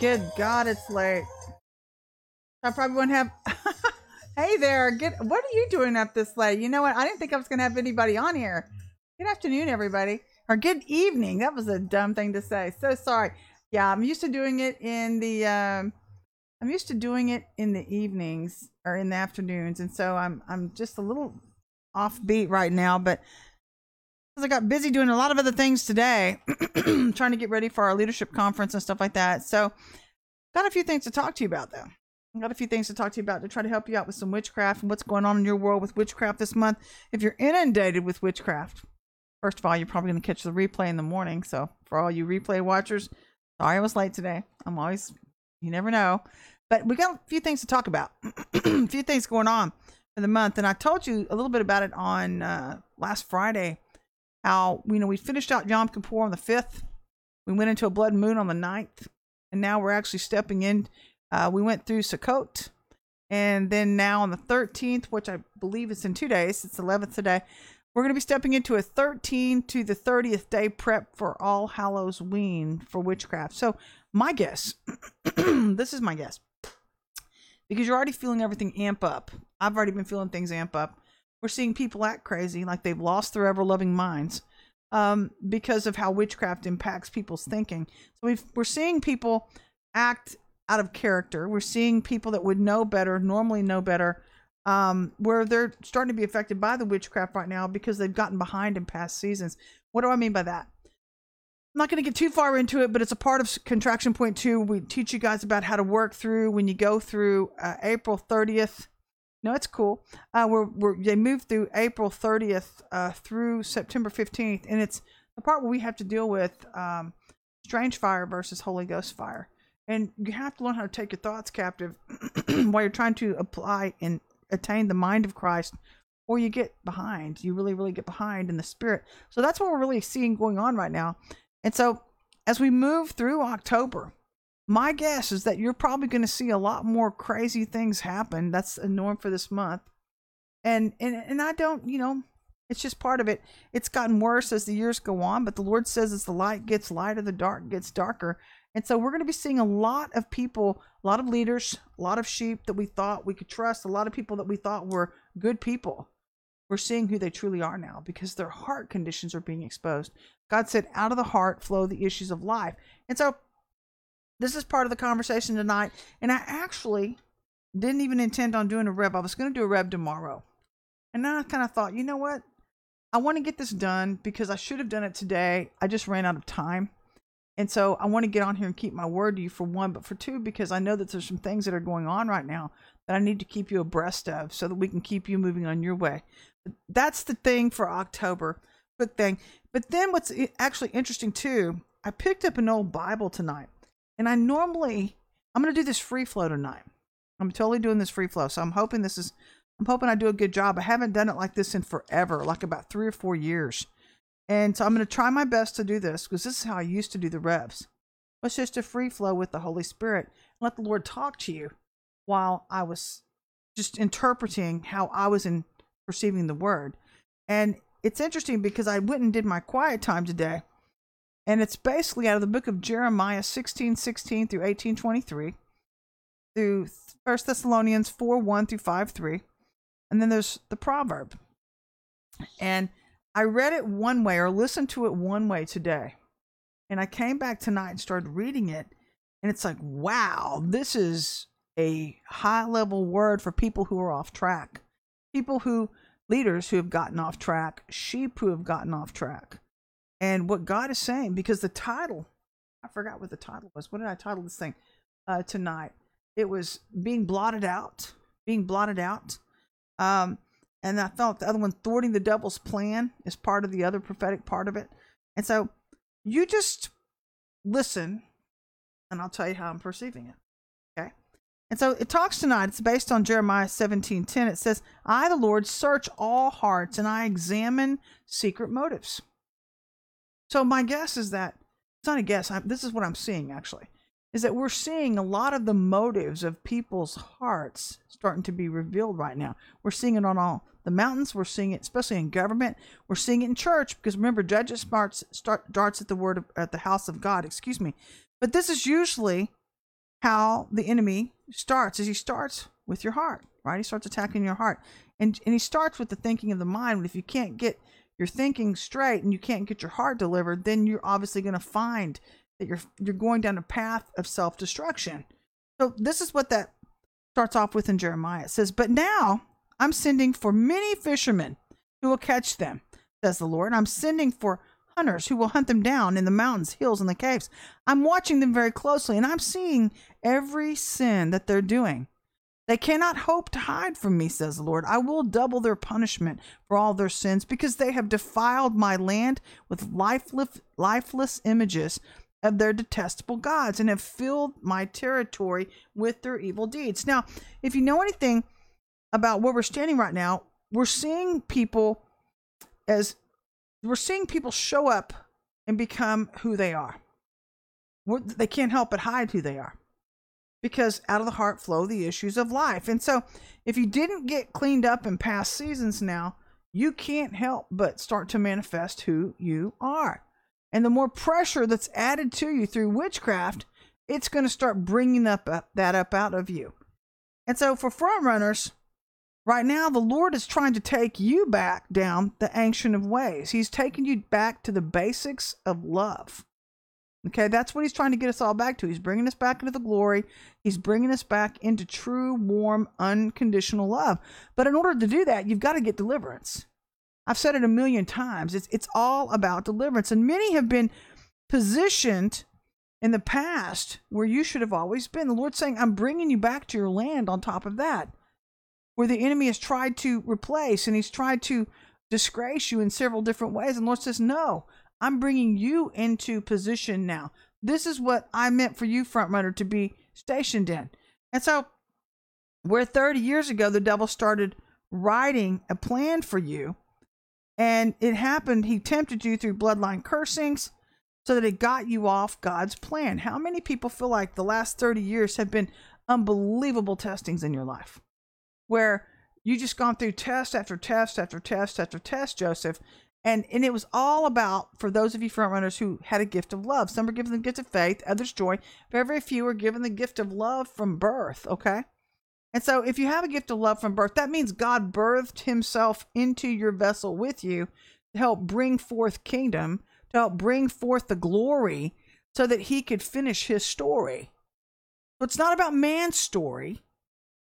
Good God, it's late. I probably wouldn't have. hey there, get. What are you doing up this late? You know what? I didn't think I was to have anybody on here. Good afternoon, everybody, or good evening. That was a dumb thing to say. So sorry. Yeah, I'm used to doing it in the. Um, I'm used to doing it in the evenings or in the afternoons, and so I'm I'm just a little offbeat right now, but I got busy doing a lot of other things today, trying to get ready for our leadership conference and stuff like that. So, got a few things to talk to you about, though. Got a few things to talk to you about to try to help you out with some witchcraft and what's going on in your world with witchcraft this month. If you're inundated with witchcraft, first of all, you're probably going to catch the replay in the morning. So, for all you replay watchers, sorry I was late today. I'm always, you never know. But we got a few things to talk about, a few things going on for the month. And I told you a little bit about it on uh, last Friday how you know we finished out Yom Kippur on the fifth, we went into a blood moon on the 9th, and now we're actually stepping in. Uh, we went through Sukkot, and then now on the thirteenth, which I believe is in two days, it's eleventh today. We're going to be stepping into a 13 to the 30th day prep for All Hallows Ween for witchcraft. So, my guess, this is my guess, because you're already feeling everything amp up. I've already been feeling things amp up we're seeing people act crazy, like they've lost their ever loving minds um, because of how witchcraft impacts people's thinking. So we we're seeing people act out of character. We're seeing people that would know better, normally know better, um, where they're starting to be affected by the witchcraft right now because they've gotten behind in past seasons. What do I mean by that? I'm not going to get too far into it, but it's a part of contraction point two. We teach you guys about how to work through when you go through uh, April 30th no, it's cool. Uh, we're, we're they moved through April 30th uh, through September 15th, and it's the part where we have to deal with um, strange fire versus Holy Ghost fire, and you have to learn how to take your thoughts captive while you're trying to apply and attain the mind of Christ, or you get behind. You really, really get behind in the spirit. So that's what we're really seeing going on right now, and so as we move through October my guess is that you're probably going to see a lot more crazy things happen. That's a norm for this month. And and and I don't, you know, it's just part of it. It's gotten worse as the years go on, but the Lord says as the light gets lighter, the dark gets darker. And so we're going to be seeing a lot of people, a lot of leaders, a lot of sheep that we thought we could trust, a lot of people that we thought were good people. We're seeing who they truly are now because their heart conditions are being exposed. God said, out of the heart flow the issues of life. And so this is part of the conversation tonight. And I actually didn't even intend on doing a rev. I was going to do a rev tomorrow. And then I kind of thought, you know what? I want to get this done because I should have done it today. I just ran out of time. And so I want to get on here and keep my word to you for one, but for two, because I know that there's some things that are going on right now that I need to keep you abreast of so that we can keep you moving on your way. That's the thing for October. Good thing. But then what's actually interesting too, I picked up an old Bible tonight. And I normally, I'm going to do this free flow tonight. I'm totally doing this free flow. So I'm hoping this is, I'm hoping I do a good job. I haven't done it like this in forever, like about three or four years. And so I'm going to try my best to do this because this is how I used to do the revs. It's just a free flow with the Holy Spirit. Let the Lord talk to you while I was just interpreting how I was in perceiving the word. And it's interesting because I went and did my quiet time today and it's basically out of the book of Jeremiah 16 16 through 18 23, through 1 Thessalonians 4 1 through 5 3. And then there's the proverb. And I read it one way or listened to it one way today. And I came back tonight and started reading it. And it's like, wow, this is a high level word for people who are off track. People who, leaders who have gotten off track, sheep who have gotten off track and what God is saying, because the title, I forgot what the title was. What did I title this thing uh, tonight? It was being blotted out, being blotted out. Um, and I thought the other one, thwarting the devil's plan, is part of the other prophetic part of it. And so you just listen, and I'll tell you how I'm perceiving it. Okay. And so it talks tonight. It's based on Jeremiah 17 10. It says, I, the Lord, search all hearts and I examine secret motives. So my guess is that it's not a guess. I'm, this is what I'm seeing actually, is that we're seeing a lot of the motives of people's hearts starting to be revealed right now. We're seeing it on all the mountains. We're seeing it, especially in government. We're seeing it in church because remember, judges starts start darts at the word of, at the house of God. Excuse me, but this is usually how the enemy starts is he starts with your heart, right? He starts attacking your heart. And and he starts with the thinking of the mind. If you can't get your thinking straight and you can't get your heart delivered, then you're obviously going to find that you're you're going down a path of self-destruction. So this is what that starts off with in Jeremiah. It says, "But now I'm sending for many fishermen who will catch them," says the Lord. I'm sending for hunters who will hunt them down in the mountains, hills, and the caves. I'm watching them very closely and I'm seeing every sin that they're doing. They cannot hope to hide from me, says the Lord. I will double their punishment for all their sins because they have defiled my land with lifeless, lifeless images of their detestable gods and have filled my territory with their evil deeds. Now, if you know anything about where we're standing right now, we're seeing people as we're seeing people show up and become who they are. We're, they can't help but hide who they are because out of the heart flow the issues of life. And so, if you didn't get cleaned up in past seasons now, you can't help but start to manifest who you are. And the more pressure that's added to you through witchcraft, it's going to start bringing up that up out of you. And so, for front runners, right now the Lord is trying to take you back down the ancient of ways. He's taking you back to the basics of love. Okay, that's what he's trying to get us all back to. He's bringing us back into the glory. He's bringing us back into true, warm, unconditional love. But in order to do that, you've got to get deliverance. I've said it a million times. It's it's all about deliverance. And many have been positioned in the past where you should have always been. The Lord's saying, I'm bringing you back to your land on top of that, where the enemy has tried to replace and he's tried to disgrace you in several different ways. And Lord says, No, I'm bringing you into position now. This is what I meant for you, front runner, to be stationed in. And so, where 30 years ago the devil started writing a plan for you, and it happened, he tempted you through bloodline cursings so that it got you off God's plan. How many people feel like the last 30 years have been unbelievable testings in your life where you just gone through test after test after test after test, Joseph? And, and it was all about for those of you front runners who had a gift of love. Some were given the gift of faith, others joy. Very, very few were given the gift of love from birth. Okay, and so, if you have a gift of love from birth, that means God birthed himself into your vessel with you to help bring forth kingdom, to help bring forth the glory so that he could finish his story. So it's not about man's story.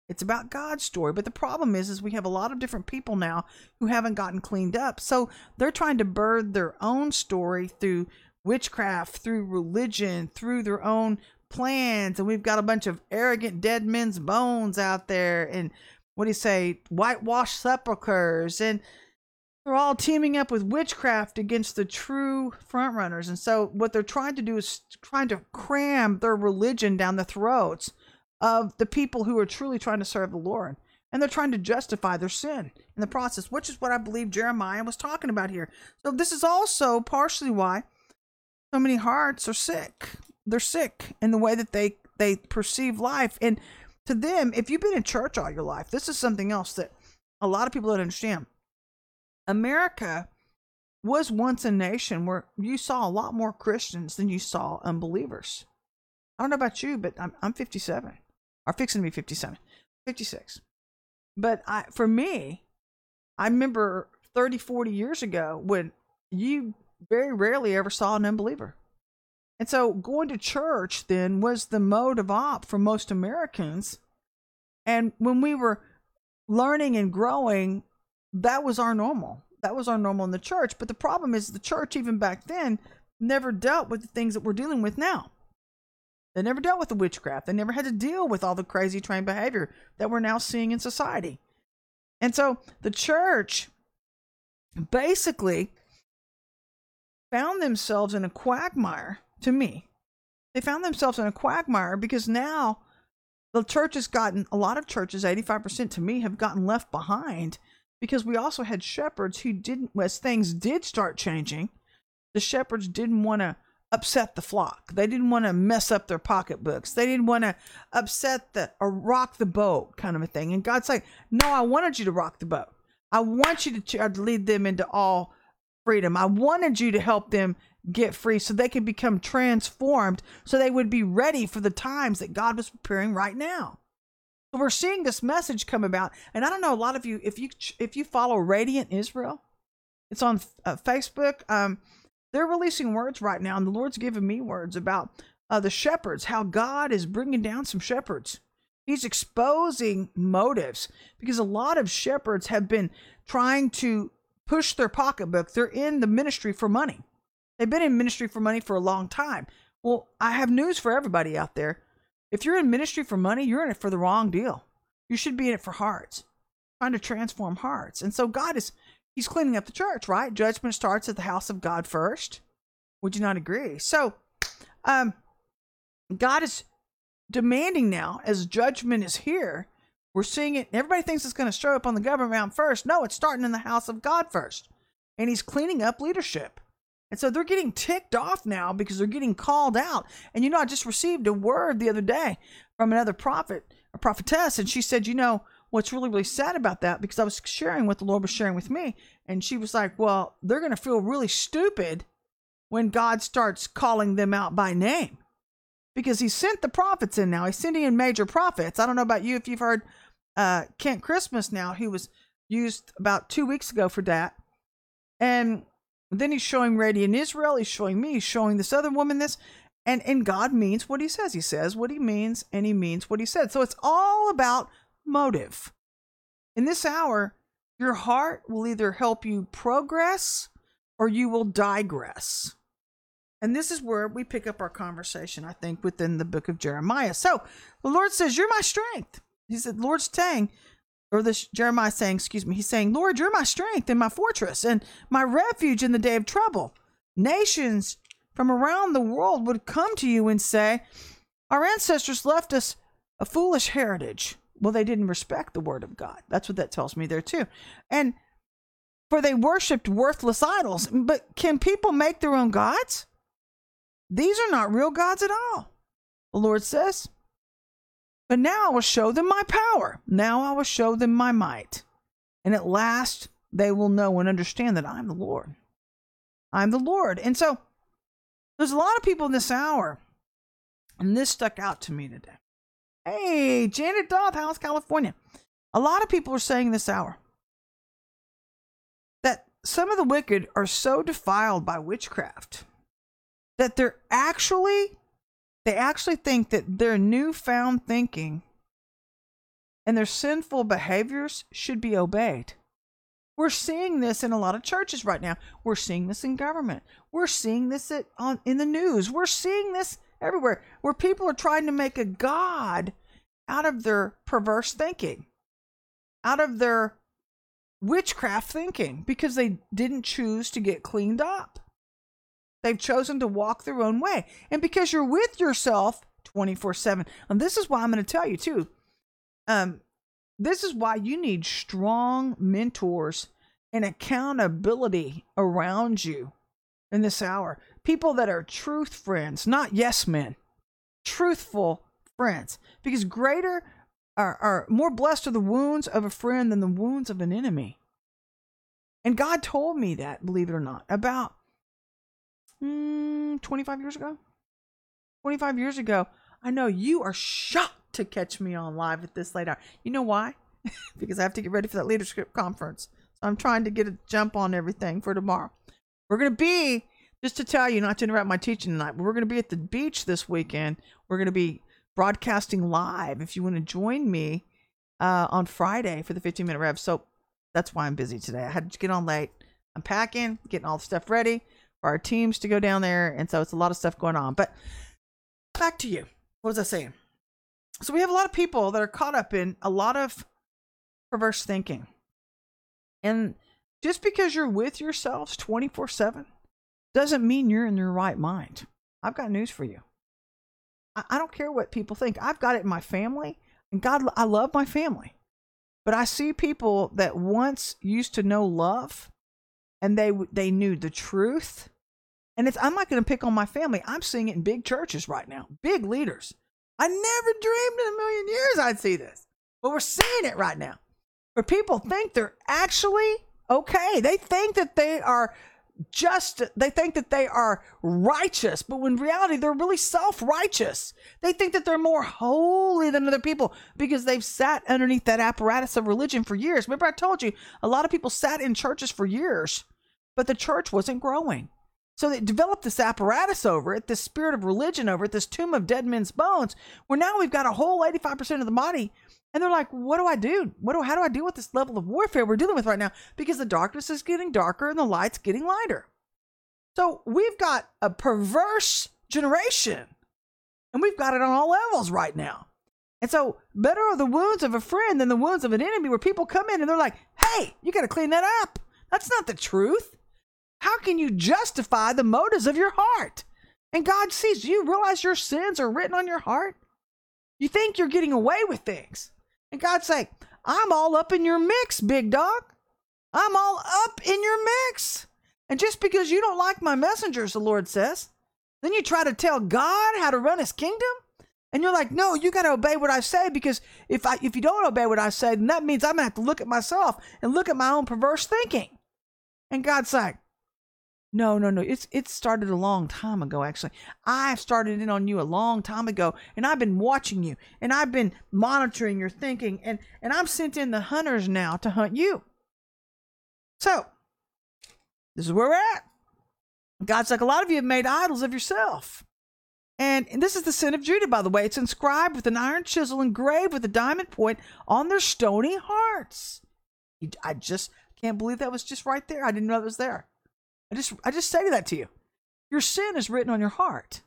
It's about God's story. But the problem is, is we have a lot of different people now who haven't gotten cleaned up. So they're trying to birth their own story through witchcraft, through religion, through their own plans and we've got a bunch of arrogant dead men's bones out there and what do you say whitewashed sepulchers and they're all teaming up with witchcraft against the true frontrunners and so what they're trying to do is trying to cram their religion down the throats of the people who are truly trying to serve the lord. And they're trying to justify their sin in the process which is what i believe jeremiah was talking about here. So this is also partially why so many hearts are sick. They're sick in the way that they they perceive life. And to them if you've been in church all your life this is something else that a lot of people don't understand. America was once a nation where you saw a lot more christians than you saw unbelievers. I don't know about you but i'm, I'm 57 or fixing to be 57 56 but I, for me i remember 30 40 years ago when you very rarely ever saw an unbeliever and so going to church then was the mode of op for most Americans. And when we were learning and growing, that was our normal. That was our normal in the church. But the problem is the church, even back then, never dealt with the things that we're dealing with now. They never dealt with the witchcraft. They never had to deal with all the crazy trained behavior that we're now seeing in society. And so the church basically found themselves in a quagmire to me. They found themselves in a quagmire because now the church has gotten, a lot of churches, 85% to me, have gotten left behind because we also had shepherds who didn't, as things did start changing, the shepherds didn't want to upset the flock. They didn't want to mess up their pocketbooks. They didn't want to upset the or rock the boat kind of a thing. And God's like, no, I wanted you to rock the boat. I want you to, to lead them into all freedom. I wanted you to help them get free so they could become transformed so they would be ready for the times that God was preparing right now. So we're seeing this message come about and I don't know a lot of you if you if you follow Radiant Israel it's on uh, Facebook um they're releasing words right now and the Lord's giving me words about uh, the shepherds how God is bringing down some shepherds. He's exposing motives because a lot of shepherds have been trying to push their pocketbook. They're in the ministry for money. They've been in ministry for money for a long time. Well, I have news for everybody out there. If you're in ministry for money, you're in it for the wrong deal. You should be in it for hearts, trying to transform hearts. And so God is, He's cleaning up the church, right? Judgment starts at the house of God first. Would you not agree? So, um, God is demanding now, as judgment is here, we're seeing it. Everybody thinks it's going to show up on the government mountain first. No, it's starting in the house of God first. And He's cleaning up leadership. And so they're getting ticked off now because they're getting called out. And you know, I just received a word the other day from another prophet, a prophetess, and she said, you know, what's really, really sad about that, because I was sharing what the Lord was sharing with me, and she was like, Well, they're gonna feel really stupid when God starts calling them out by name. Because he sent the prophets in now. He's sending in major prophets. I don't know about you if you've heard uh Kent Christmas now, he was used about two weeks ago for that. And then he's showing Radiant Israel, he's showing me, he's showing this other woman this. And and God means what he says. He says what he means and he means what he said. So it's all about motive. In this hour, your heart will either help you progress or you will digress. And this is where we pick up our conversation, I think, within the book of Jeremiah. So the Lord says, You're my strength. He said, Lord's saying, or this Jeremiah saying, excuse me, he's saying, Lord, you're my strength and my fortress and my refuge in the day of trouble. Nations from around the world would come to you and say, Our ancestors left us a foolish heritage. Well, they didn't respect the word of God. That's what that tells me there, too. And for they worshiped worthless idols. But can people make their own gods? These are not real gods at all. The Lord says, but now I will show them my power. Now I will show them my might. And at last they will know and understand that I'm the Lord. I'm the Lord. And so there's a lot of people in this hour, and this stuck out to me today. Hey, Janet House, California. A lot of people are saying this hour that some of the wicked are so defiled by witchcraft that they're actually they actually think that their newfound thinking and their sinful behaviors should be obeyed. We're seeing this in a lot of churches right now. We're seeing this in government. We're seeing this at, on, in the news. We're seeing this everywhere where people are trying to make a God out of their perverse thinking, out of their witchcraft thinking, because they didn't choose to get cleaned up. They've chosen to walk their own way. And because you're with yourself 24 7. And this is why I'm going to tell you, too. Um, this is why you need strong mentors and accountability around you in this hour. People that are truth friends, not yes men, truthful friends. Because greater are, are more blessed are the wounds of a friend than the wounds of an enemy. And God told me that, believe it or not, about mm, 25 years ago. 25 years ago. I know you are shocked to catch me on live at this late hour. You know why? because I have to get ready for that leadership conference. So I'm trying to get a jump on everything for tomorrow. We're going to be, just to tell you, not to interrupt my teaching tonight, we're going to be at the beach this weekend. We're going to be broadcasting live if you want to join me uh, on Friday for the 15 minute rev. So that's why I'm busy today. I had to get on late. I'm packing, getting all the stuff ready for our teams to go down there. And so it's a lot of stuff going on. But back to you. What was I saying? So we have a lot of people that are caught up in a lot of perverse thinking. And just because you're with yourselves 24 7 doesn't mean you're in your right mind. I've got news for you. I, don't care what people think. I've got it in my family, and God, I love my family. But I see people that once used to know love and they they knew the truth and it's I'm not going to pick on my family. I'm seeing it in big churches right now, big leaders. I never dreamed in a million years I'd see this, but we're seeing it right now, where people think they're actually okay. They think that they are just they think that they are righteous but when reality they're really self-righteous. They think that they're more holy than other people because they've sat underneath that apparatus of religion for years. Remember i told you a lot of people sat in churches for years but the church wasn't growing. So they developed this apparatus over it this spirit of religion over it this tomb of dead men's bones where now we've got a whole 85% of the body and they're like, what do I do? What do how do I deal with this level of warfare we're dealing with right now? Because the darkness is getting darker and the light's getting lighter. So we've got a perverse generation. And we've got it on all levels right now. And so better are the wounds of a friend than the wounds of an enemy where people come in and they're like, hey, you gotta clean that up. That's not the truth. How can you justify the motives of your heart? And God sees, you realize your sins are written on your heart? You think you're getting away with things. And God's like, I'm all up in your mix, big dog. I'm all up in your mix. And just because you don't like my messengers, the Lord says, then you try to tell God how to run his kingdom? And you're like, no, you got to obey what I say because if I if you don't obey what I say, then that means I'm gonna have to look at myself and look at my own perverse thinking. And God's like, no, no, no. It's it started a long time ago, actually. I started in on you a long time ago, and I've been watching you, and I've been monitoring your thinking, and, and I'm sent in the hunters now to hunt you. So, this is where we're at. God's like, a lot of you have made idols of yourself. And, and this is the sin of Judah, by the way. It's inscribed with an iron chisel engraved with a diamond point on their stony hearts. I just can't believe that was just right there. I didn't know it was there. I just I just say that to you. Your sin is written on your heart.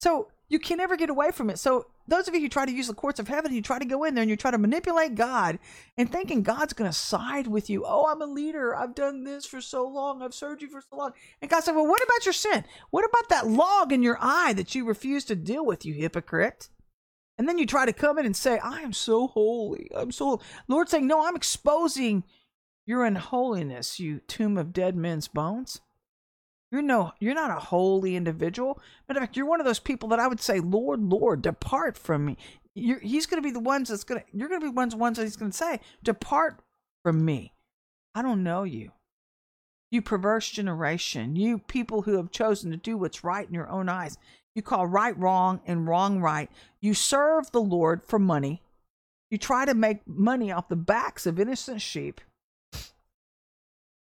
So you can never get away from it. So those of you who try to use the courts of heaven, you try to go in there and you try to manipulate God and thinking God's going to side with you. Oh, I'm a leader. I've done this for so long. I've served you for so long. And God said, Well, what about your sin? What about that log in your eye that you refuse to deal with, you hypocrite? And then you try to come in and say, I am so holy. I'm so holy. Lord saying, No, I'm exposing you're in holiness, you tomb of dead men's bones. You're no, you're not a holy individual. Matter of fact, you're one of those people that I would say, Lord, Lord, depart from me. You're, he's going to be the ones that's going to, you're going to be ones ones that he's going to say, depart from me. I don't know you. You perverse generation, you people who have chosen to do what's right in your own eyes. You call right wrong and wrong right. You serve the Lord for money. You try to make money off the backs of innocent sheep.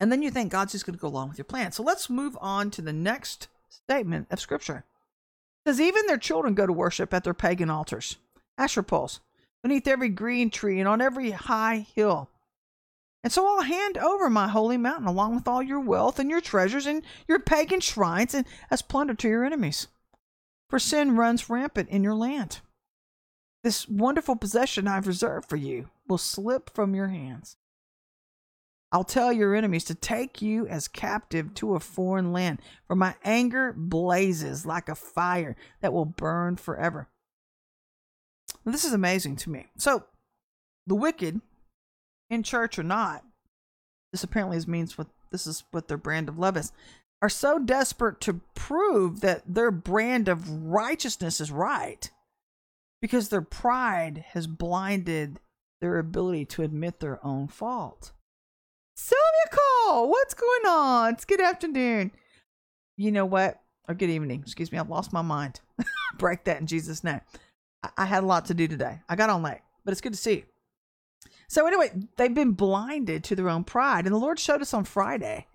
And then you think God's just going to go along with your plan. So let's move on to the next statement of Scripture. It says, Even their children go to worship at their pagan altars, Asherah poles, beneath every green tree and on every high hill. And so I'll hand over my holy mountain along with all your wealth and your treasures and your pagan shrines and as plunder to your enemies. For sin runs rampant in your land. This wonderful possession I've reserved for you will slip from your hands. I'll tell your enemies to take you as captive to a foreign land, for my anger blazes like a fire that will burn forever. this is amazing to me. So, the wicked, in church or not, this apparently means what this is what their brand of love is, are so desperate to prove that their brand of righteousness is right because their pride has blinded their ability to admit their own fault. Sylvia Cole, what's going on? It's good afternoon. You know what? Or good evening. Excuse me. I've lost my mind. Break that in Jesus' name. I-, I had a lot to do today. I got on late, but it's good to see you. So, anyway, they've been blinded to their own pride. And the Lord showed us on Friday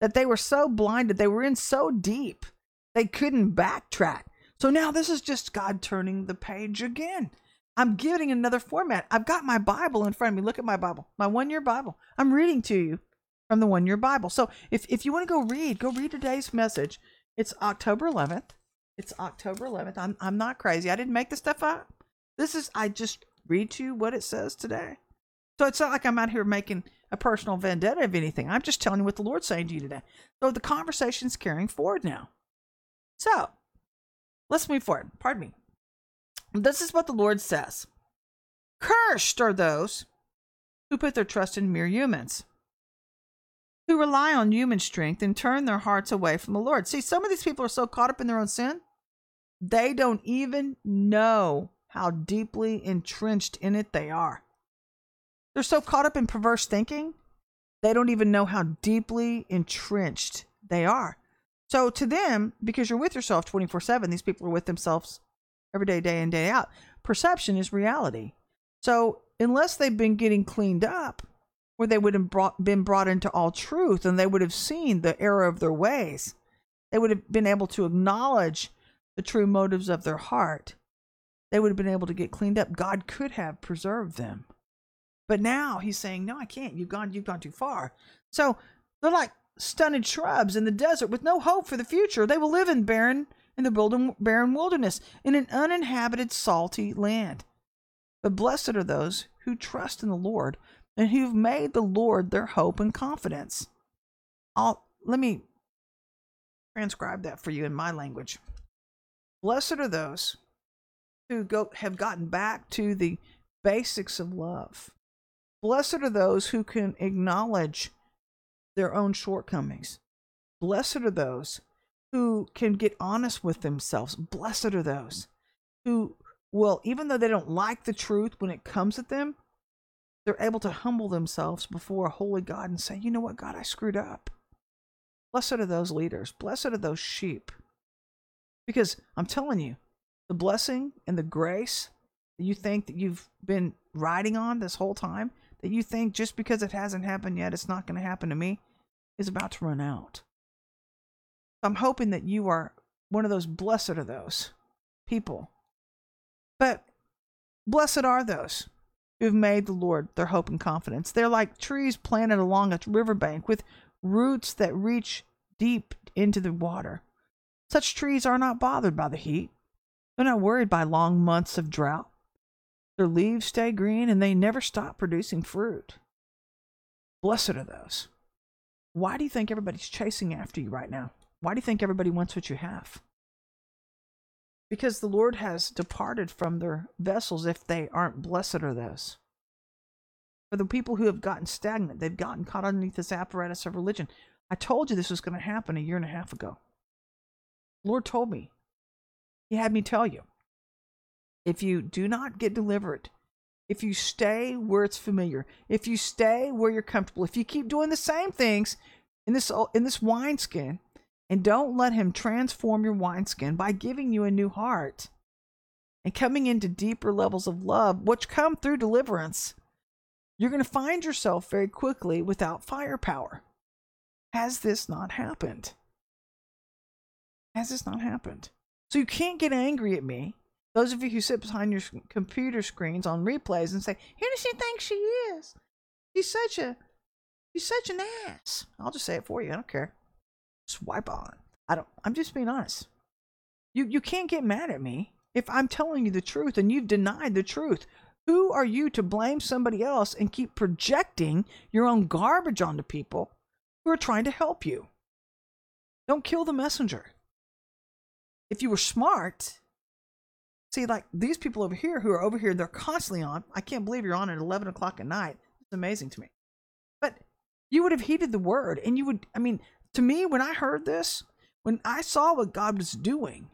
that they were so blinded, they were in so deep, they couldn't backtrack. So now this is just God turning the page again. I'm giving another format. I've got my Bible in front of me. Look at my Bible, my one year Bible. I'm reading to you from the one year Bible. So if, if you want to go read, go read today's message. It's October 11th. It's October 11th. I'm, I'm not crazy. I didn't make this stuff up. This is, I just read to you what it says today. So it's not like I'm out here making a personal vendetta of anything. I'm just telling you what the Lord's saying to you today. So the conversation's carrying forward now. So let's move forward. Pardon me. This is what the Lord says Cursed are those who put their trust in mere humans, who rely on human strength and turn their hearts away from the Lord. See, some of these people are so caught up in their own sin, they don't even know how deeply entrenched in it they are. They're so caught up in perverse thinking They don't even know how deeply entrenched they are. So to them, because you're with yourself 24 7, these people are with themselves every day, day in, day out. Perception is reality. So unless they've been getting cleaned up, where they would have brought, been brought into all truth and they would have seen the error of their ways, they would have been able to acknowledge the true motives of their heart. They would have been able to get cleaned up. God could have preserved them. But now he's saying, No, I can't. You've gone, you've gone too far. So they're like stunted shrubs in the desert with no hope for the future. They will live in barren in the barren wilderness, in an uninhabited, salty land. But blessed are those who trust in the Lord and who've made the Lord their hope and confidence. I'll let me transcribe that for you in my language. Blessed are those who go have gotten back to the basics of love. Blessed are those who can acknowledge their own shortcomings. Blessed are those who can get honest with themselves. Blessed are those who will, even though they don't like the truth when it comes at them, they're able to humble themselves before a holy God and say, you know what, God, I screwed up. Blessed are those leaders. Blessed are those sheep. Because I'm telling you, the blessing and the grace that you think that you've been riding on this whole time, that you think just because it hasn't happened yet, it's not going to happen to me, is about to run out. I'm hoping that you are one of those blessed of those people. But blessed are those who've made the Lord their hope and confidence. They're like trees planted along a riverbank with roots that reach deep into the water. Such trees are not bothered by the heat. They're not worried by long months of drought. Their leaves stay green and they never stop producing fruit. Blessed are those. Why do you think everybody's chasing after you right now? Why do you think everybody wants what you have? Because the Lord has departed from their vessels if they aren't blessed are those. For the people who have gotten stagnant, they've gotten caught underneath this apparatus of religion. I told you this was going to happen a year and a half ago. The Lord told me. He had me tell you. If you do not get delivered, if you stay where it's familiar, if you stay where you're comfortable, if you keep doing the same things in this in this wineskin, and don't let him transform your wineskin by giving you a new heart and coming into deeper levels of love, which come through deliverance. You're going to find yourself very quickly without firepower. Has this not happened? Has this not happened? So you can't get angry at me. Those of you who sit behind your computer screens on replays and say, "Who does she think she is? She's such a, she's such an ass." I'll just say it for you. I don't care swipe on. I don't. I'm just being honest. You you can't get mad at me if I'm telling you the truth and you've denied the truth. Who are you to blame somebody else and keep projecting your own garbage onto people who are trying to help you? Don't kill the messenger. If you were smart, see, like these people over here who are over here, they're constantly on. I can't believe you're on at 11 o'clock at night. It's amazing to me. But you would have heeded the word and you would, I mean, to me, when I heard this, when I saw what God was doing,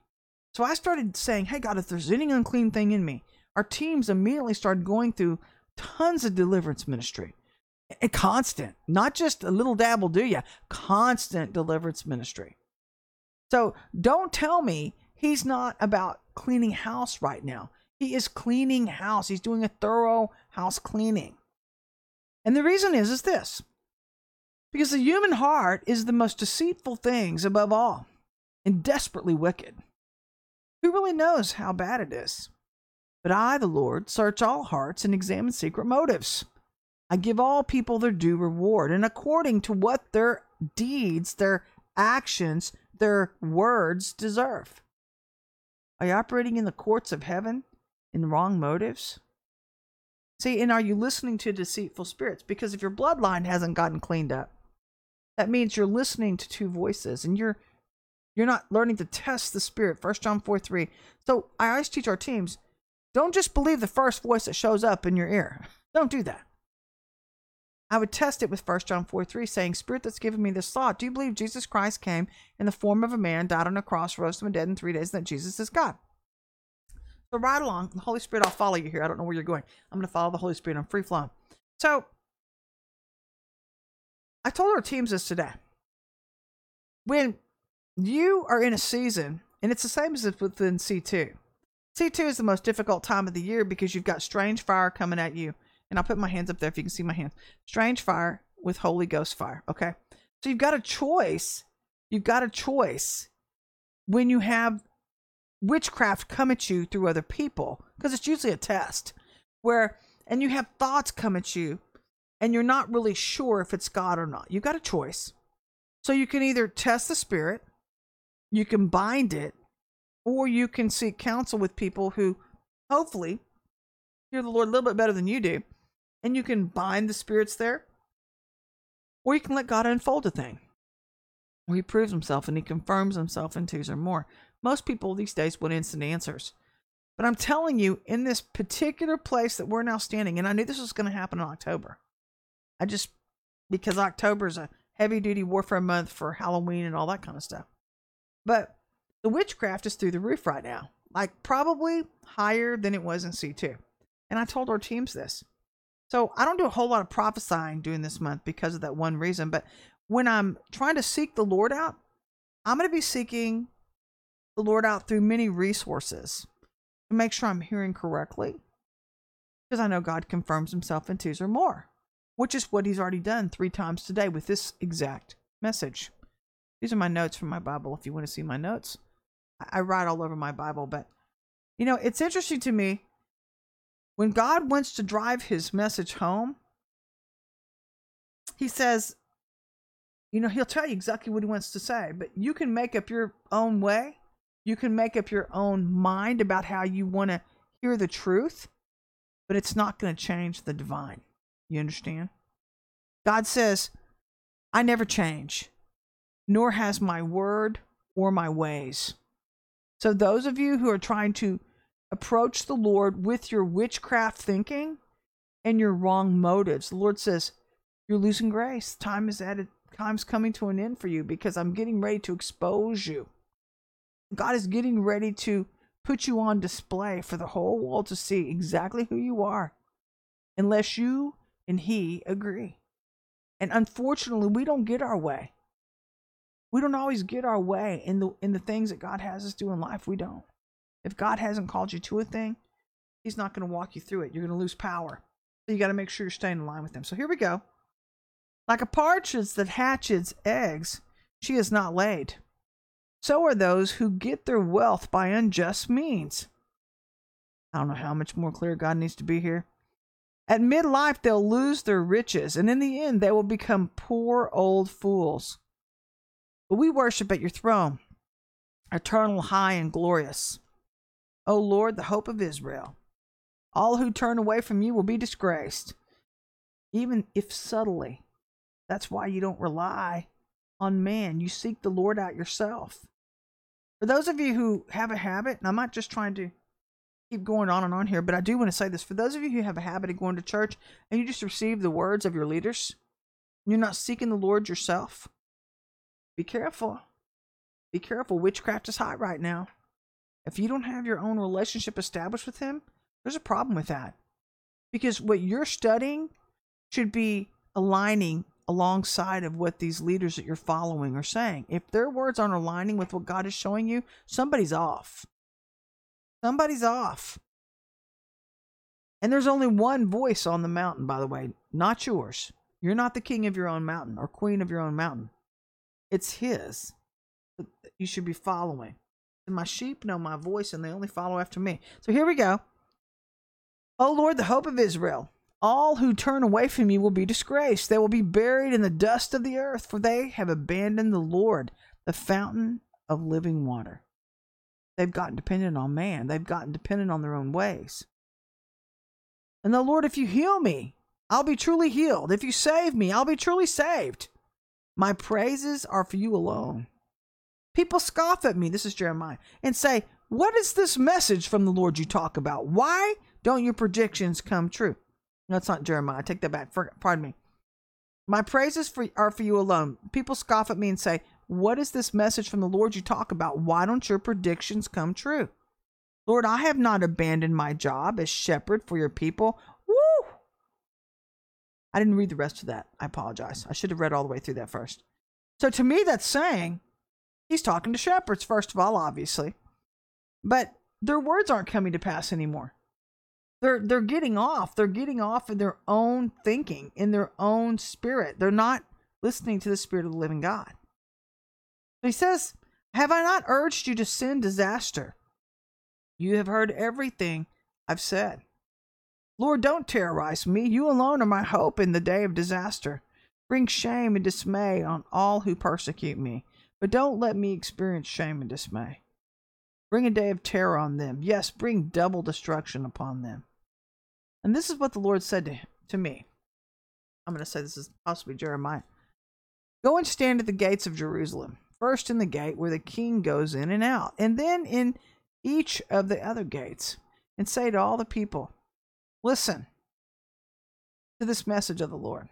so I started saying, Hey, God, if there's any unclean thing in me, our teams immediately started going through tons of deliverance ministry. And constant, not just a little dabble, do ya? Constant deliverance ministry. So don't tell me he's not about cleaning house right now. He is cleaning house. He's doing a thorough house cleaning. And the reason is is this. Because the human heart is the most deceitful things above all and desperately wicked. Who really knows how bad it is? But I, the Lord, search all hearts and examine secret motives. I give all people their due reward, and according to what their deeds, their actions, their words deserve. Are you operating in the courts of heaven in wrong motives? See, and are you listening to deceitful spirits? Because if your bloodline hasn't gotten cleaned up, that means you're listening to two voices and you're you're not learning to test the spirit. First John 4 3. So I always teach our teams, don't just believe the first voice that shows up in your ear. Don't do that. I would test it with 1 John 4 3, saying, Spirit that's given me this thought, do you believe Jesus Christ came in the form of a man, died on a cross, rose from the dead in three days, and that Jesus is God? So right along, the Holy Spirit, I'll follow you here. I don't know where you're going. I'm going to follow the Holy Spirit. I'm free flowing. So I told our teams this today. When you are in a season, and it's the same as within C2. C2 is the most difficult time of the year because you've got strange fire coming at you. And I'll put my hands up there if you can see my hands. Strange fire with Holy Ghost fire. Okay. So you've got a choice. You've got a choice when you have witchcraft come at you through other people, because it's usually a test where, and you have thoughts come at you and you're not really sure if it's God or not. You've got a choice. So you can either test the spirit, you can bind it, or you can seek counsel with people who hopefully hear the Lord a little bit better than you do. And you can bind the spirits there, or you can let God unfold a thing where He proves Himself and He confirms Himself in twos or more. Most people these days want instant answers. But I'm telling you, in this particular place that we're now standing, and I knew this was going to happen in October. I just, because October is a heavy duty warfare month for Halloween and all that kind of stuff. But the witchcraft is through the roof right now, like probably higher than it was in C2. And I told our teams this. So I don't do a whole lot of prophesying during this month because of that one reason. But when I'm trying to seek the Lord out, I'm going to be seeking the Lord out through many resources to make sure I'm hearing correctly. Because I know God confirms himself in twos or more, which is what he's already done three times today with this exact message. These are my notes from my Bible if you want to see my notes. I write all over my Bible, but you know, it's interesting to me when God wants to drive his message home, he says, you know, he'll tell you exactly what he wants to say, but you can make up your own way. You can make up your own mind about how you want to hear the truth, but it's not going to change the divine. You understand? God says, I never change, nor has my word or my ways. So, those of you who are trying to approach the Lord with your witchcraft thinking and your wrong motives, the Lord says, You're losing grace. Time is at a time's coming to an end for you because I'm getting ready to expose you. God is getting ready to put you on display for the whole world to see exactly who you are, unless you and He agree. And unfortunately, we don't get our way. We don't always get our way in the in the things that God has us do in life. We don't. If God hasn't called you to a thing, He's not going to walk you through it. You're going to lose power. So you got to make sure you're staying in line with Him. So here we go. Like a partridge that hatches eggs, she is not laid. So are those who get their wealth by unjust means. I don't know how much more clear God needs to be here. At midlife, they'll lose their riches, and in the end, they will become poor old fools. But we worship at your throne, eternal, high, and glorious. O Lord, the hope of Israel. All who turn away from you will be disgraced, even if subtly. That's why you don't rely on man. You seek the Lord out yourself. For those of you who have a habit, and I'm not just trying to keep going on and on here, but I do want to say this. For those of you who have a habit of going to church and you just receive the words of your leaders, you're not seeking the Lord yourself, be careful. Be careful. Witchcraft is hot right now. If you don't have your own relationship established with Him, there's a problem with that. Because what you're studying should be aligning alongside of what these leaders that you're following are saying. If their words aren't aligning with what God is showing you, somebody's off. Somebody's off. And there's only one voice on the mountain, by the way, not yours. You're not the king of your own mountain or queen of your own mountain. It's his that you should be following. And my sheep know my voice and they only follow after me. So here we go. O Lord, the hope of Israel. All who turn away from you will be disgraced. They will be buried in the dust of the earth, for they have abandoned the Lord, the fountain of living water. They've gotten dependent on man, they've gotten dependent on their own ways. And the Lord, if you heal me, I'll be truly healed. If you save me, I'll be truly saved. My praises are for you alone. People scoff at me, this is Jeremiah, and say, What is this message from the Lord you talk about? Why don't your predictions come true? No, it's not Jeremiah. Take that back. For, pardon me. My praises for, are for you alone. People scoff at me and say, What is this message from the Lord you talk about? Why don't your predictions come true? Lord, I have not abandoned my job as shepherd for your people. Woo! I didn't read the rest of that. I apologize. I should have read all the way through that first. So to me, that's saying he's talking to shepherds, first of all, obviously. But their words aren't coming to pass anymore. They're they're getting off. They're getting off in their own thinking, in their own spirit. They're not listening to the spirit of the living God. He says, Have I not urged you to send disaster? You have heard everything I've said. Lord, don't terrorize me. You alone are my hope in the day of disaster. Bring shame and dismay on all who persecute me, but don't let me experience shame and dismay. Bring a day of terror on them. Yes, bring double destruction upon them. And this is what the Lord said to, to me. I'm going to say this is possibly Jeremiah. Go and stand at the gates of Jerusalem, first in the gate where the king goes in and out, and then in each of the other gates, and say to all the people, Listen to this message of the Lord.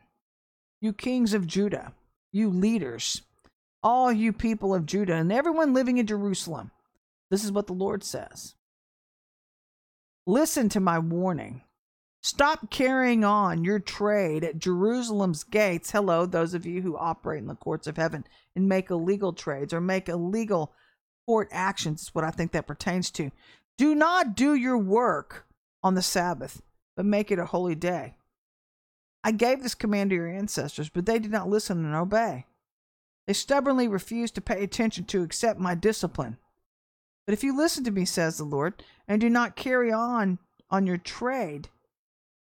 You kings of Judah, you leaders, all you people of Judah, and everyone living in Jerusalem, this is what the Lord says. Listen to my warning. Stop carrying on your trade at Jerusalem's gates. Hello, those of you who operate in the courts of heaven and make illegal trades or make illegal court actions, is what I think that pertains to. Do not do your work on the Sabbath, but make it a holy day. I gave this command to your ancestors, but they did not listen and obey. They stubbornly refused to pay attention to accept my discipline. But if you listen to me, says the Lord, and do not carry on on your trade,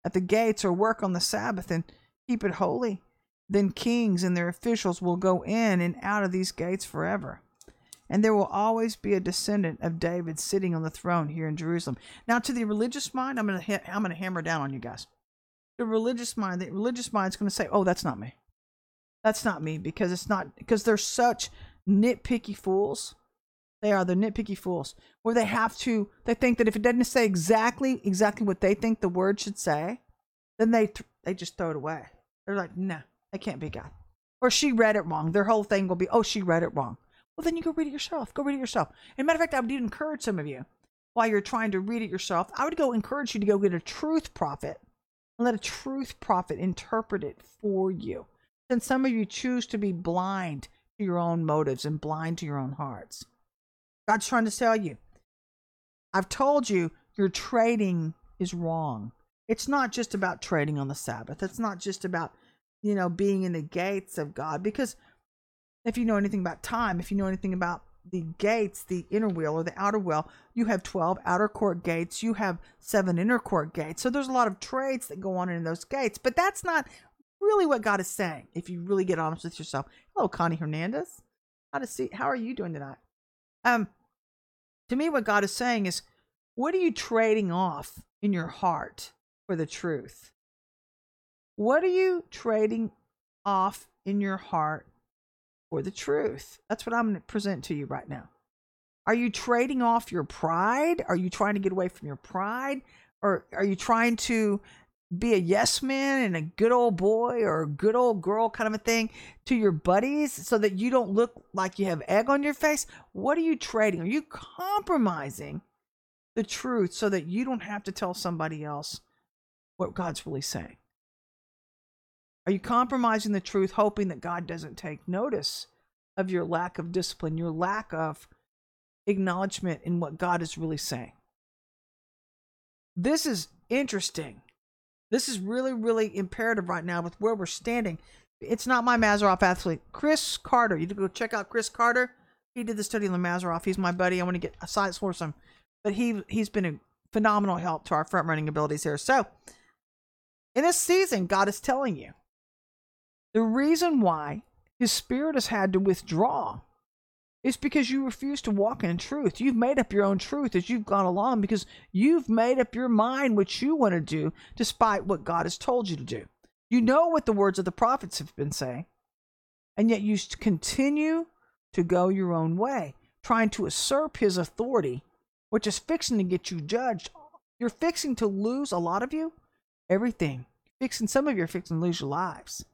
at the gates or work on the Sabbath and keep it holy, then kings and their officials will go in and out of these gates forever. And there will always be a descendant of David sitting on the throne here in Jerusalem. Now, to the religious mind, I'm going to I'm going to hammer down on you guys. The religious mind, the religious mind is going to say, "Oh, that's not me. That's not me," because it's not because they're such nitpicky fools. They are the nitpicky fools where they have to. They think that if it doesn't say exactly exactly what they think the word should say, then they th- they just throw it away. They're like, "No, nah, that can't be God." Or she read it wrong. Their whole thing will be, "Oh, she read it wrong." Well, then you go read it yourself. Go read it yourself. And matter of fact, I would encourage some of you while you're trying to read it yourself. I would go encourage you to go get a truth prophet and let a truth prophet interpret it for you. Then some of you choose to be blind to your own motives and blind to your own hearts. God's trying to tell you. I've told you your trading is wrong. It's not just about trading on the Sabbath. It's not just about, you know, being in the gates of God. Because if you know anything about time, if you know anything about the gates, the inner wheel or the outer wheel, you have 12 outer court gates, you have seven inner court gates. So there's a lot of trades that go on in those gates, but that's not really what God is saying. If you really get honest with yourself. Hello, Connie Hernandez. How to see how are you doing tonight? Um to me what God is saying is what are you trading off in your heart for the truth? What are you trading off in your heart for the truth. That's what I'm going to present to you right now. Are you trading off your pride? Are you trying to get away from your pride? Or are you trying to be a yes man and a good old boy or a good old girl kind of a thing to your buddies so that you don't look like you have egg on your face? What are you trading? Are you compromising the truth so that you don't have to tell somebody else what God's really saying? Are you compromising the truth, hoping that God doesn't take notice of your lack of discipline, your lack of acknowledgement in what God is really saying? This is interesting. This is really, really imperative right now with where we're standing. It's not my Mazzaroth athlete. Chris Carter. You to go check out Chris Carter. He did the study on the Mazzaroth. He's my buddy. I want to get a side for him. But he he's been a phenomenal help to our front running abilities here. So in this season, God is telling you the reason why his spirit has had to withdraw is because you refuse to walk in truth. You've made up your own truth as you've gone along because you've made up your mind what you want to do despite what God has told you to do. You know what the words of the prophets have been saying, and yet you continue to go your own way, trying to usurp his authority, which is fixing to get you judged. You're fixing to lose a lot of you, everything. Fixing some of you are fixing to lose your lives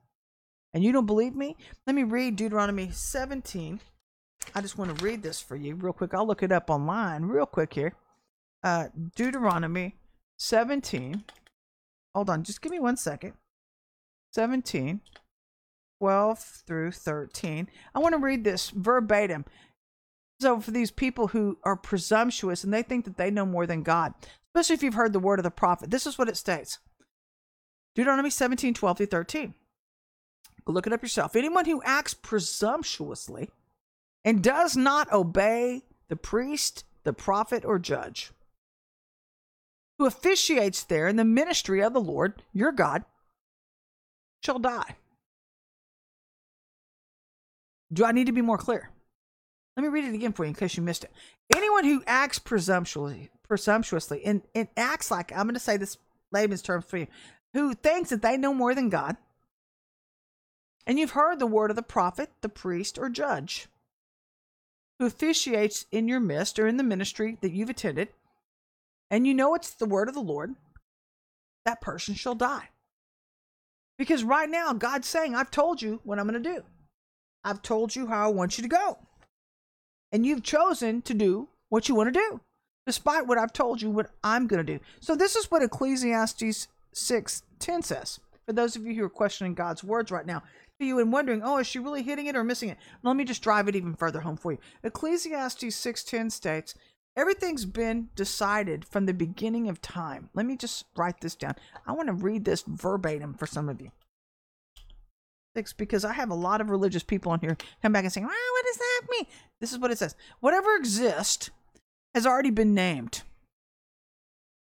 and you don't believe me, let me read Deuteronomy 17. I just want to read this for you real quick. I'll look it up online real quick here. Uh, Deuteronomy 17. Hold on, just give me one second. 17, 12 through 13. I want to read this verbatim. So, for these people who are presumptuous and they think that they know more than God, especially if you've heard the word of the prophet, this is what it states Deuteronomy 17, 12 through 13. Look it up yourself. Anyone who acts presumptuously and does not obey the priest, the prophet, or judge, who officiates there in the ministry of the Lord your God, shall die. Do I need to be more clear? Let me read it again for you in case you missed it. Anyone who acts presumptuously, presumptuously, and, and acts like I'm going to say this layman's terms for you, who thinks that they know more than God, and you've heard the word of the prophet, the priest, or judge, who officiates in your midst or in the ministry that you've attended, and you know it's the word of the Lord, that person shall die. Because right now, God's saying, I've told you what I'm going to do. I've told you how I want you to go. And you've chosen to do what you want to do, despite what I've told you what I'm going to do. So this is what Ecclesiastes 6 10 says. For those of you who are questioning God's words right now, you and wondering, oh, is she really hitting it or missing it? Let me just drive it even further home for you. Ecclesiastes 6:10 states, everything's been decided from the beginning of time. Let me just write this down. I want to read this verbatim for some of you. Six, because I have a lot of religious people on here come back and saying, well, what does that mean? This is what it says. Whatever exists has already been named.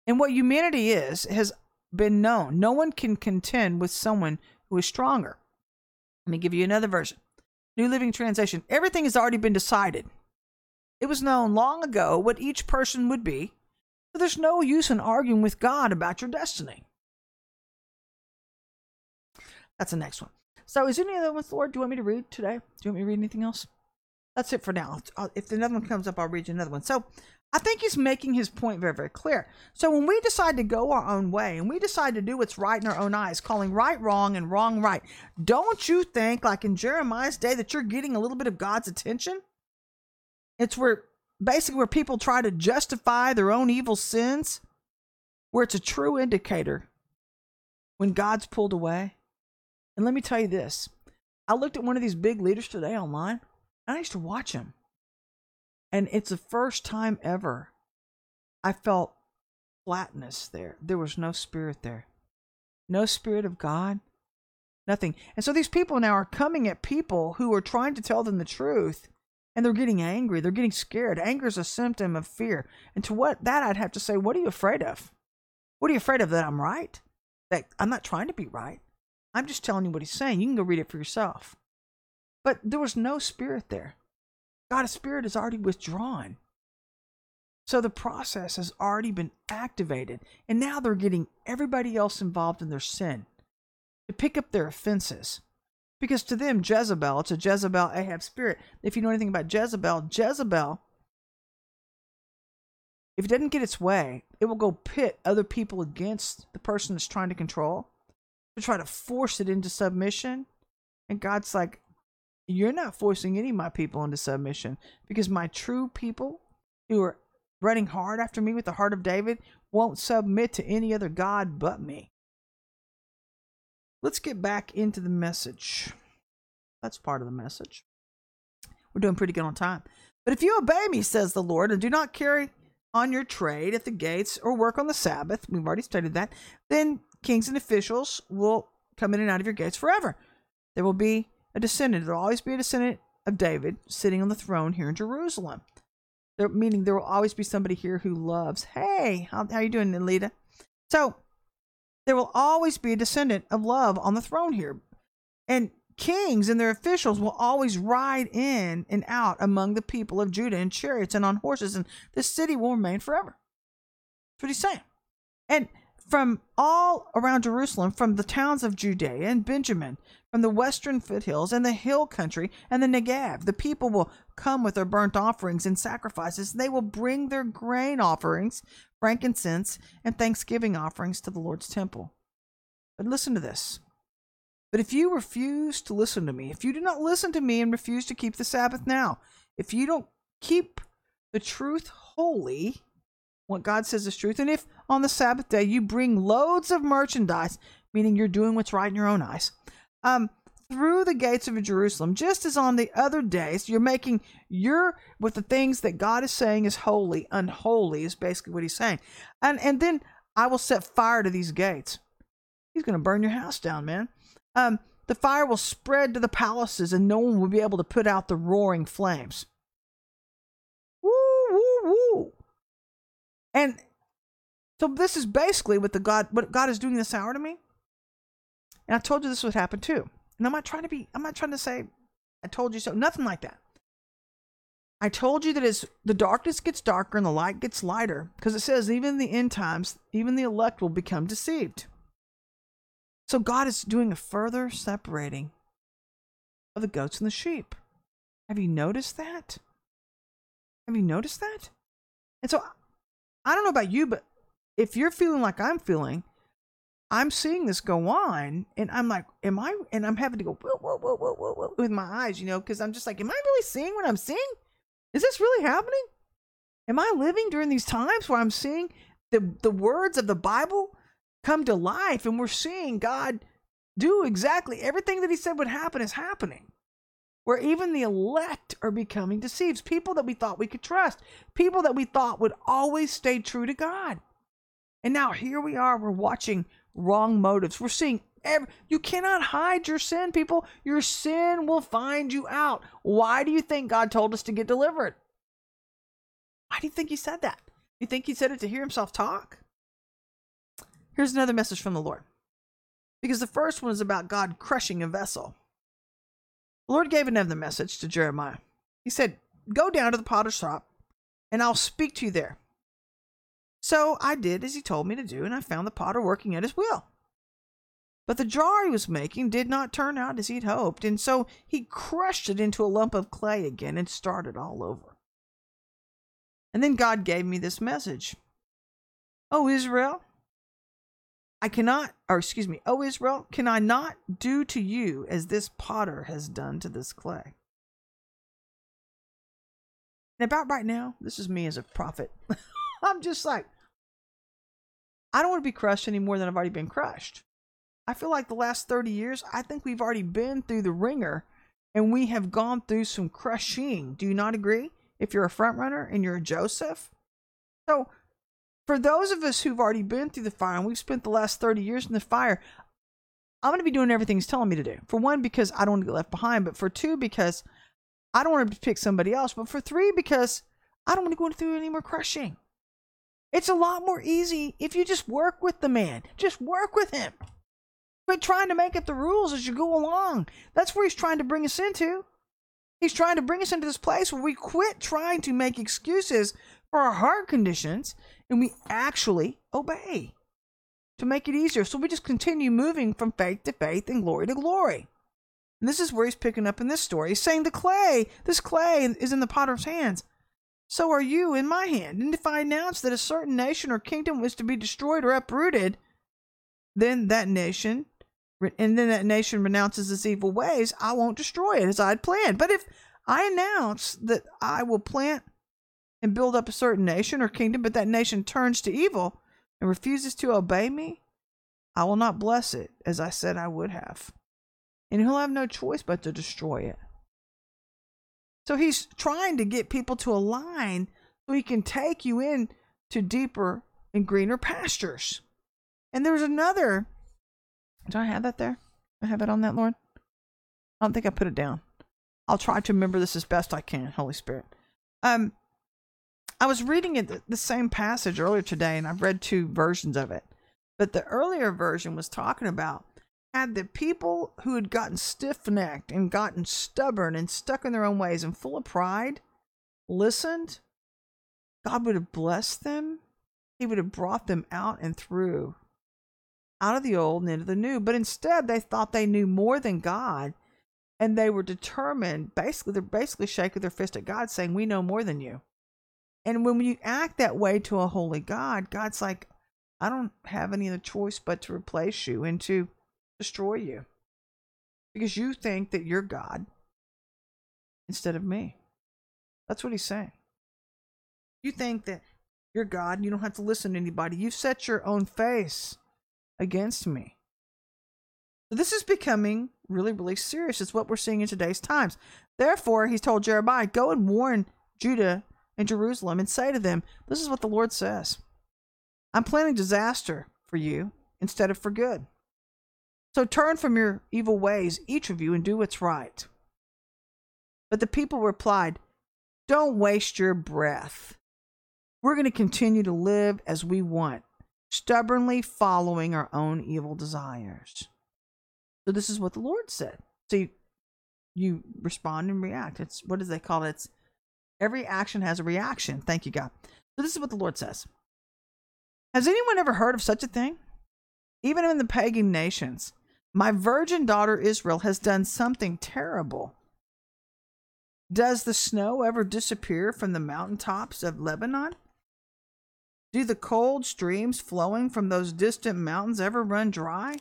And what humanity is has been known. No one can contend with someone who is stronger. Let me give you another version. New Living Translation. Everything has already been decided. It was known long ago what each person would be, so there's no use in arguing with God about your destiny. That's the next one. So, is there any other ones, Lord, do you want me to read today? Do you want me to read anything else? That's it for now. If another one comes up, I'll read you another one. So, I think he's making his point very, very clear. So when we decide to go our own way and we decide to do what's right in our own eyes, calling right wrong and wrong right, don't you think, like in Jeremiah's day, that you're getting a little bit of God's attention? It's where basically where people try to justify their own evil sins, where it's a true indicator when God's pulled away. And let me tell you this I looked at one of these big leaders today online, and I used to watch him. And it's the first time ever I felt flatness there. There was no spirit there. No spirit of God. Nothing. And so these people now are coming at people who are trying to tell them the truth and they're getting angry. They're getting scared. Anger is a symptom of fear. And to what that I'd have to say, what are you afraid of? What are you afraid of that I'm right? That I'm not trying to be right. I'm just telling you what he's saying. You can go read it for yourself. But there was no spirit there. God's Spirit is already withdrawn. So the process has already been activated, and now they're getting everybody else involved in their sin to pick up their offenses. Because to them, Jezebel, it's a Jezebel Ahab spirit. If you know anything about Jezebel, Jezebel, if it doesn't get its way, it will go pit other people against the person that's trying to control, to try to force it into submission. And God's like, you're not forcing any of my people into submission because my true people who are running hard after me with the heart of David won't submit to any other God but me. Let's get back into the message. That's part of the message. We're doing pretty good on time. But if you obey me, says the Lord, and do not carry on your trade at the gates or work on the Sabbath, we've already studied that, then kings and officials will come in and out of your gates forever. There will be a descendant. There'll always be a descendant of David sitting on the throne here in Jerusalem. There, meaning there will always be somebody here who loves. Hey, how how you doing, Alita? So there will always be a descendant of love on the throne here, and kings and their officials will always ride in and out among the people of Judah in chariots and on horses, and this city will remain forever. That's what he's saying. And from all around Jerusalem, from the towns of Judea and Benjamin, from the western foothills and the hill country and the Negev. The people will come with their burnt offerings and sacrifices. They will bring their grain offerings, frankincense, and thanksgiving offerings to the Lord's temple. But listen to this. But if you refuse to listen to me, if you do not listen to me and refuse to keep the Sabbath now, if you don't keep the truth holy, what God says is truth, and if on the Sabbath day you bring loads of merchandise meaning you're doing what's right in your own eyes, um, through the gates of Jerusalem, just as on the other days, you're making your with the things that God is saying is holy, unholy is basically what he's saying. And and then I will set fire to these gates. He's gonna burn your house down, man. Um, the fire will spread to the palaces, and no one will be able to put out the roaring flames. Woo, woo, woo. And so this is basically what the God what God is doing this hour to me. And I told you this would happen too. And I'm not trying to be, I'm not trying to say, I told you so. Nothing like that. I told you that as the darkness gets darker and the light gets lighter, because it says even in the end times, even the elect will become deceived. So God is doing a further separating of the goats and the sheep. Have you noticed that? Have you noticed that? And so I don't know about you, but if you're feeling like I'm feeling, I'm seeing this go on, and I'm like, am I? And I'm having to go whoa, whoa, whoa, whoa, whoa, whoa, with my eyes, you know, because I'm just like, am I really seeing what I'm seeing? Is this really happening? Am I living during these times where I'm seeing the the words of the Bible come to life, and we're seeing God do exactly everything that He said would happen is happening? Where even the elect are becoming deceived, people that we thought we could trust, people that we thought would always stay true to God. And now here we are, we're watching wrong motives. We're seeing every, you cannot hide your sin, people. Your sin will find you out. Why do you think God told us to get delivered? Why do you think he said that? You think he said it to hear himself talk? Here's another message from the Lord. Because the first one is about God crushing a vessel. The Lord gave another message to Jeremiah. He said, Go down to the potter's shop, and I'll speak to you there. So I did as he told me to do, and I found the potter working at his wheel. But the jar he was making did not turn out as he'd hoped, and so he crushed it into a lump of clay again and started all over. And then God gave me this message Oh, Israel, I cannot, or excuse me, oh, Israel, can I not do to you as this potter has done to this clay? And about right now, this is me as a prophet. I'm just like, I don't want to be crushed any more than I've already been crushed. I feel like the last 30 years, I think we've already been through the ringer and we have gone through some crushing. Do you not agree? If you're a front runner and you're a Joseph. So, for those of us who've already been through the fire and we've spent the last 30 years in the fire, I'm going to be doing everything he's telling me to do. For one, because I don't want to get left behind, but for two, because I don't want to pick somebody else, but for three, because I don't want to go through any more crushing. It's a lot more easy if you just work with the man. Just work with him. Quit trying to make up the rules as you go along. That's where he's trying to bring us into. He's trying to bring us into this place where we quit trying to make excuses for our heart conditions and we actually obey to make it easier. So we just continue moving from faith to faith and glory to glory. And this is where he's picking up in this story. He's saying the clay, this clay is in the potter's hands so are you in my hand. And if I announce that a certain nation or kingdom was to be destroyed or uprooted, then that nation, and then that nation renounces its evil ways, I won't destroy it as I had planned. But if I announce that I will plant and build up a certain nation or kingdom, but that nation turns to evil and refuses to obey me, I will not bless it as I said I would have. And he'll have no choice but to destroy it. So he's trying to get people to align so he can take you in to deeper and greener pastures. And there's another. Do I have that there? I have it on that, Lord? I don't think I put it down. I'll try to remember this as best I can, Holy Spirit. Um, I was reading it the same passage earlier today, and I've read two versions of it. But the earlier version was talking about had the people who had gotten stiff necked and gotten stubborn and stuck in their own ways and full of pride listened, God would have blessed them. He would have brought them out and through, out of the old and into the new. But instead, they thought they knew more than God. And they were determined, basically, they're basically shaking their fist at God, saying, We know more than you. And when you act that way to a holy God, God's like, I don't have any other choice but to replace you and to destroy you because you think that you're God instead of me. That's what he's saying. You think that you're God you don't have to listen to anybody. You've set your own face against me. So this is becoming really, really serious. It's what we're seeing in today's times. Therefore, he's told Jeremiah, go and warn Judah and Jerusalem and say to them, This is what the Lord says I'm planning disaster for you instead of for good. So turn from your evil ways, each of you, and do what's right. But the people replied, Don't waste your breath. We're going to continue to live as we want, stubbornly following our own evil desires. So this is what the Lord said. So you, you respond and react. It's what do they call it? It's every action has a reaction. Thank you, God. So this is what the Lord says. Has anyone ever heard of such a thing? Even in the pagan nations, my virgin daughter Israel has done something terrible. Does the snow ever disappear from the mountaintops of Lebanon? Do the cold streams flowing from those distant mountains ever run dry?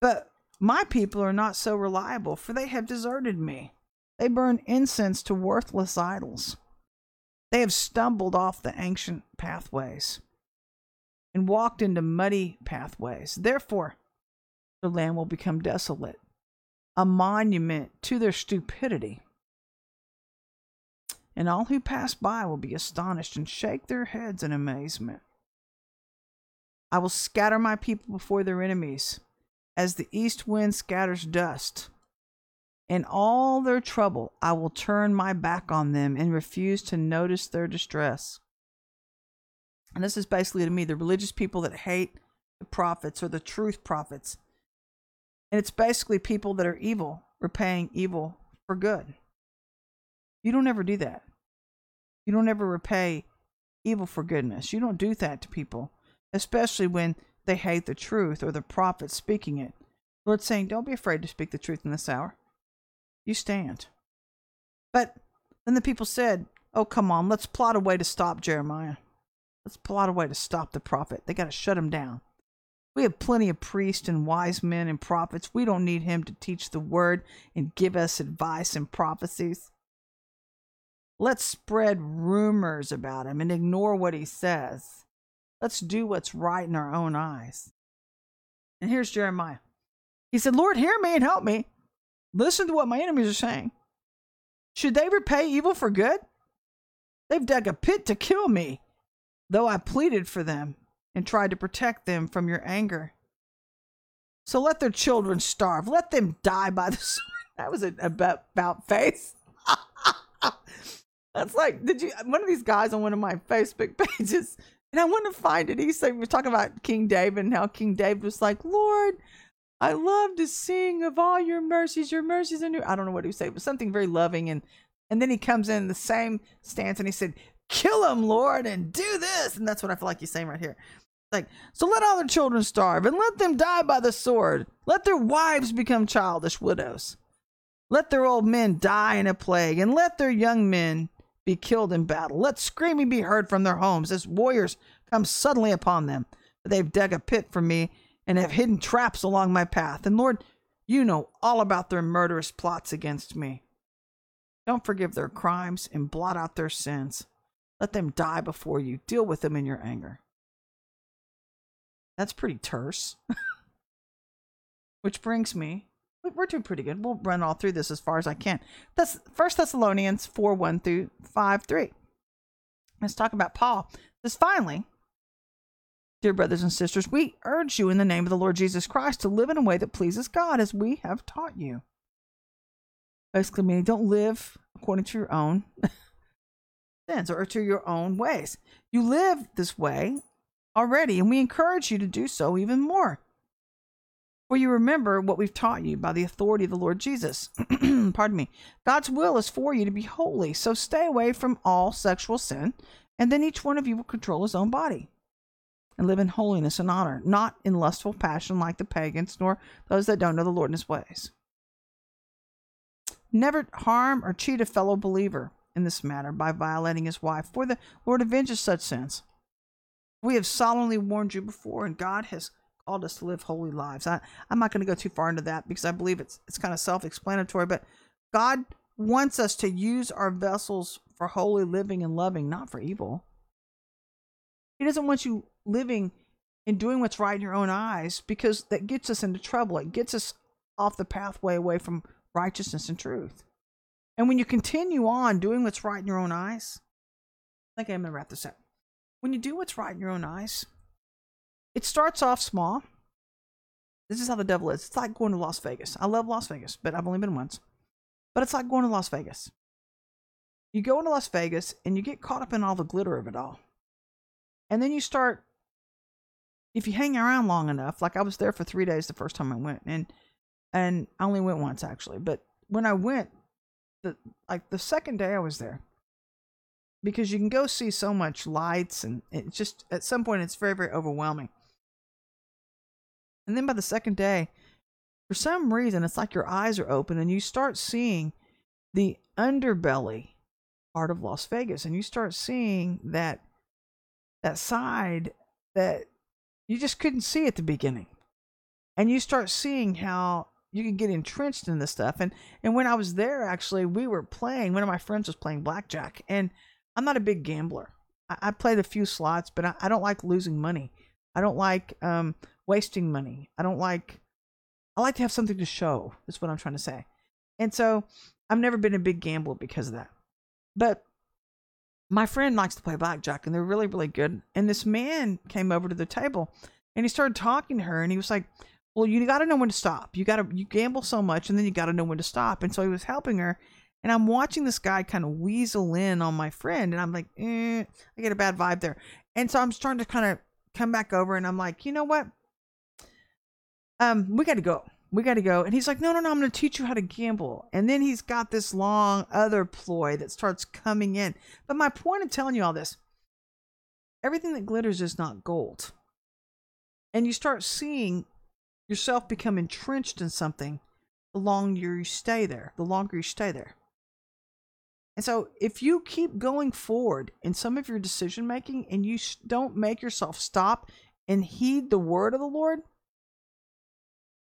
But my people are not so reliable, for they have deserted me. They burn incense to worthless idols. They have stumbled off the ancient pathways and walked into muddy pathways. Therefore, the land will become desolate, a monument to their stupidity. And all who pass by will be astonished and shake their heads in amazement. I will scatter my people before their enemies as the east wind scatters dust. In all their trouble, I will turn my back on them and refuse to notice their distress. And this is basically to me the religious people that hate the prophets or the truth prophets. And it's basically people that are evil repaying evil for good. You don't ever do that. You don't ever repay evil for goodness. You don't do that to people, especially when they hate the truth or the prophet speaking it. Lord's saying, Don't be afraid to speak the truth in this hour. You stand. But then the people said, Oh, come on, let's plot a way to stop Jeremiah. Let's plot a way to stop the prophet. They got to shut him down. We have plenty of priests and wise men and prophets. We don't need him to teach the word and give us advice and prophecies. Let's spread rumors about him and ignore what he says. Let's do what's right in our own eyes. And here's Jeremiah. He said, Lord, hear me and help me. Listen to what my enemies are saying. Should they repay evil for good? They've dug a pit to kill me, though I pleaded for them and tried to protect them from your anger. So let their children starve. Let them die by the sword. That was a about, face. That's like, did you? One of these guys on one of my Facebook pages and I want to find it. He said, we were talking about King David and how King David was like, Lord, I love to sing of all your mercies. Your mercies are new. I don't know what he said, but something very loving. And and then he comes in the same stance and he said, Kill him, Lord, and do this. And that's what I feel like he's saying right here. Like, so let all their children starve and let them die by the sword. Let their wives become childish widows. Let their old men die in a plague, and let their young men be killed in battle. Let screaming be heard from their homes as warriors come suddenly upon them. They've dug a pit for me and have hidden traps along my path. And Lord, you know all about their murderous plots against me. Don't forgive their crimes and blot out their sins. Let them die before you. Deal with them in your anger. That's pretty terse. Which brings me we're doing pretty good. We'll run all through this as far as I can. That's First Thessalonians 4 1 through 5 3. Let's talk about Paul. This finally, dear brothers and sisters, we urge you in the name of the Lord Jesus Christ to live in a way that pleases God as we have taught you. Basically, meaning don't live according to your own sins or to your own ways. You live this way already, and we encourage you to do so even more. For you remember what we've taught you by the authority of the Lord Jesus. Pardon me. God's will is for you to be holy, so stay away from all sexual sin, and then each one of you will control his own body and live in holiness and honor, not in lustful passion like the pagans, nor those that don't know the Lord and his ways. Never harm or cheat a fellow believer in this matter by violating his wife, for the Lord avenges such sins. We have solemnly warned you before, and God has called us to live holy lives. I, I'm not going to go too far into that because I believe it's it's kind of self-explanatory, but God wants us to use our vessels for holy living and loving, not for evil. He doesn't want you living and doing what's right in your own eyes because that gets us into trouble. It gets us off the pathway away from righteousness and truth. And when you continue on doing what's right in your own eyes, I think I'm going to wrap this up. When you do what's right in your own eyes, it starts off small. This is how the devil is. It's like going to Las Vegas. I love Las Vegas, but I've only been once. But it's like going to Las Vegas. You go into Las Vegas and you get caught up in all the glitter of it all. And then you start, if you hang around long enough, like I was there for three days the first time I went, and and I only went once actually, but when I went, the like the second day I was there, because you can go see so much lights and it's just at some point it's very very overwhelming. And then by the second day for some reason it's like your eyes are open and you start seeing the underbelly part of las vegas and you start seeing that that side that you just couldn't see at the beginning. And you start seeing how you can get entrenched in this stuff and and when i was there actually we were playing one of my friends was playing blackjack and I'm not a big gambler. I, I played a few slots, but I, I, don't like losing money. I don't like um, wasting money. I don't like. I like to have something to show. That's what I'm trying to say. And so I've never been a big gambler because of that. But my friend likes to play blackjack, and they're really, really good. And this man came over to the table, and he started talking to her, and he was like, "Well, you got to know when to stop. You got to you gamble so much, and then you got to know when to stop." And so he was helping her, and I'm watching this guy kind of weasel in on my friend, and I'm like, eh, I get a bad vibe there. And so I'm starting to kind of come back over, and I'm like, you know what? Um, we got to go. We got to go. And he's like, no, no, no, I'm going to teach you how to gamble. And then he's got this long other ploy that starts coming in. But my point of telling you all this everything that glitters is not gold. And you start seeing yourself become entrenched in something the longer you stay there, the longer you stay there. And so, if you keep going forward in some of your decision making and you don't make yourself stop and heed the word of the Lord,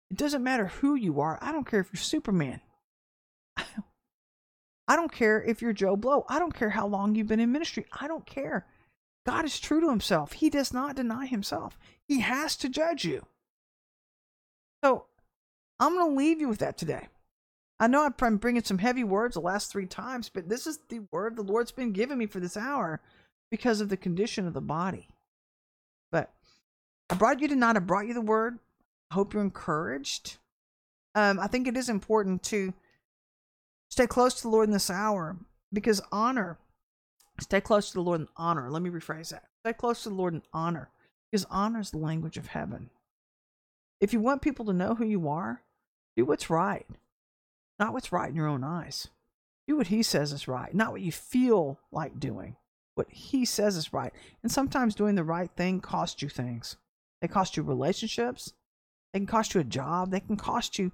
it doesn't matter who you are. I don't care if you're Superman. I don't care if you're Joe Blow. I don't care how long you've been in ministry. I don't care. God is true to himself. He does not deny himself. He has to judge you. So I'm going to leave you with that today. I know I'm bringing some heavy words the last three times, but this is the word the Lord's been giving me for this hour because of the condition of the body. But I brought you tonight. I brought you the word. I hope you're encouraged. Um, I think it is important to stay close to the Lord in this hour because honor, stay close to the Lord in honor. Let me rephrase that. Stay close to the Lord in honor because honor is the language of heaven. If you want people to know who you are, do what's right not what's right in your own eyes. Do what he says is right, not what you feel like doing. What he says is right. And sometimes doing the right thing costs you things. They cost you relationships. They can cost you a job. They can cost you.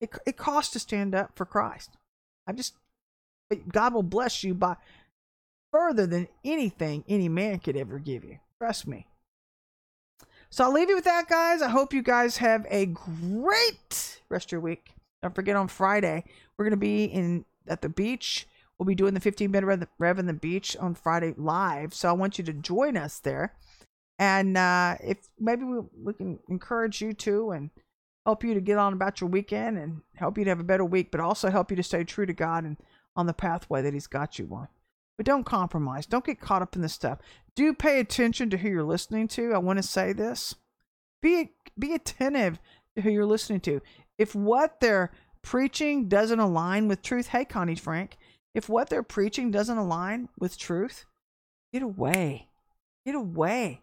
It, it costs to stand up for Christ. I just, God will bless you by further than anything any man could ever give you. Trust me. So I'll leave you with that, guys. I hope you guys have a great rest of your week. Don't forget on Friday, we're going to be in at the beach. We'll be doing the 15 minute rev in the beach on Friday live. So I want you to join us there. And uh, if maybe we, we can encourage you to and help you to get on about your weekend and help you to have a better week, but also help you to stay true to God and on the pathway that He's got you on. But don't compromise. Don't get caught up in this stuff. Do pay attention to who you're listening to. I want to say this. Be be attentive to who you're listening to if what they're preaching doesn't align with truth, hey, Connie Frank, if what they're preaching doesn't align with truth, get away. Get away.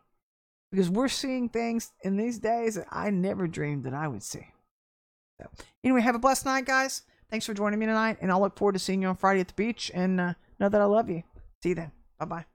Because we're seeing things in these days that I never dreamed that I would see. So, anyway, have a blessed night, guys. Thanks for joining me tonight, and I'll look forward to seeing you on Friday at the beach. And uh, Know that I love you. See you then. Bye bye.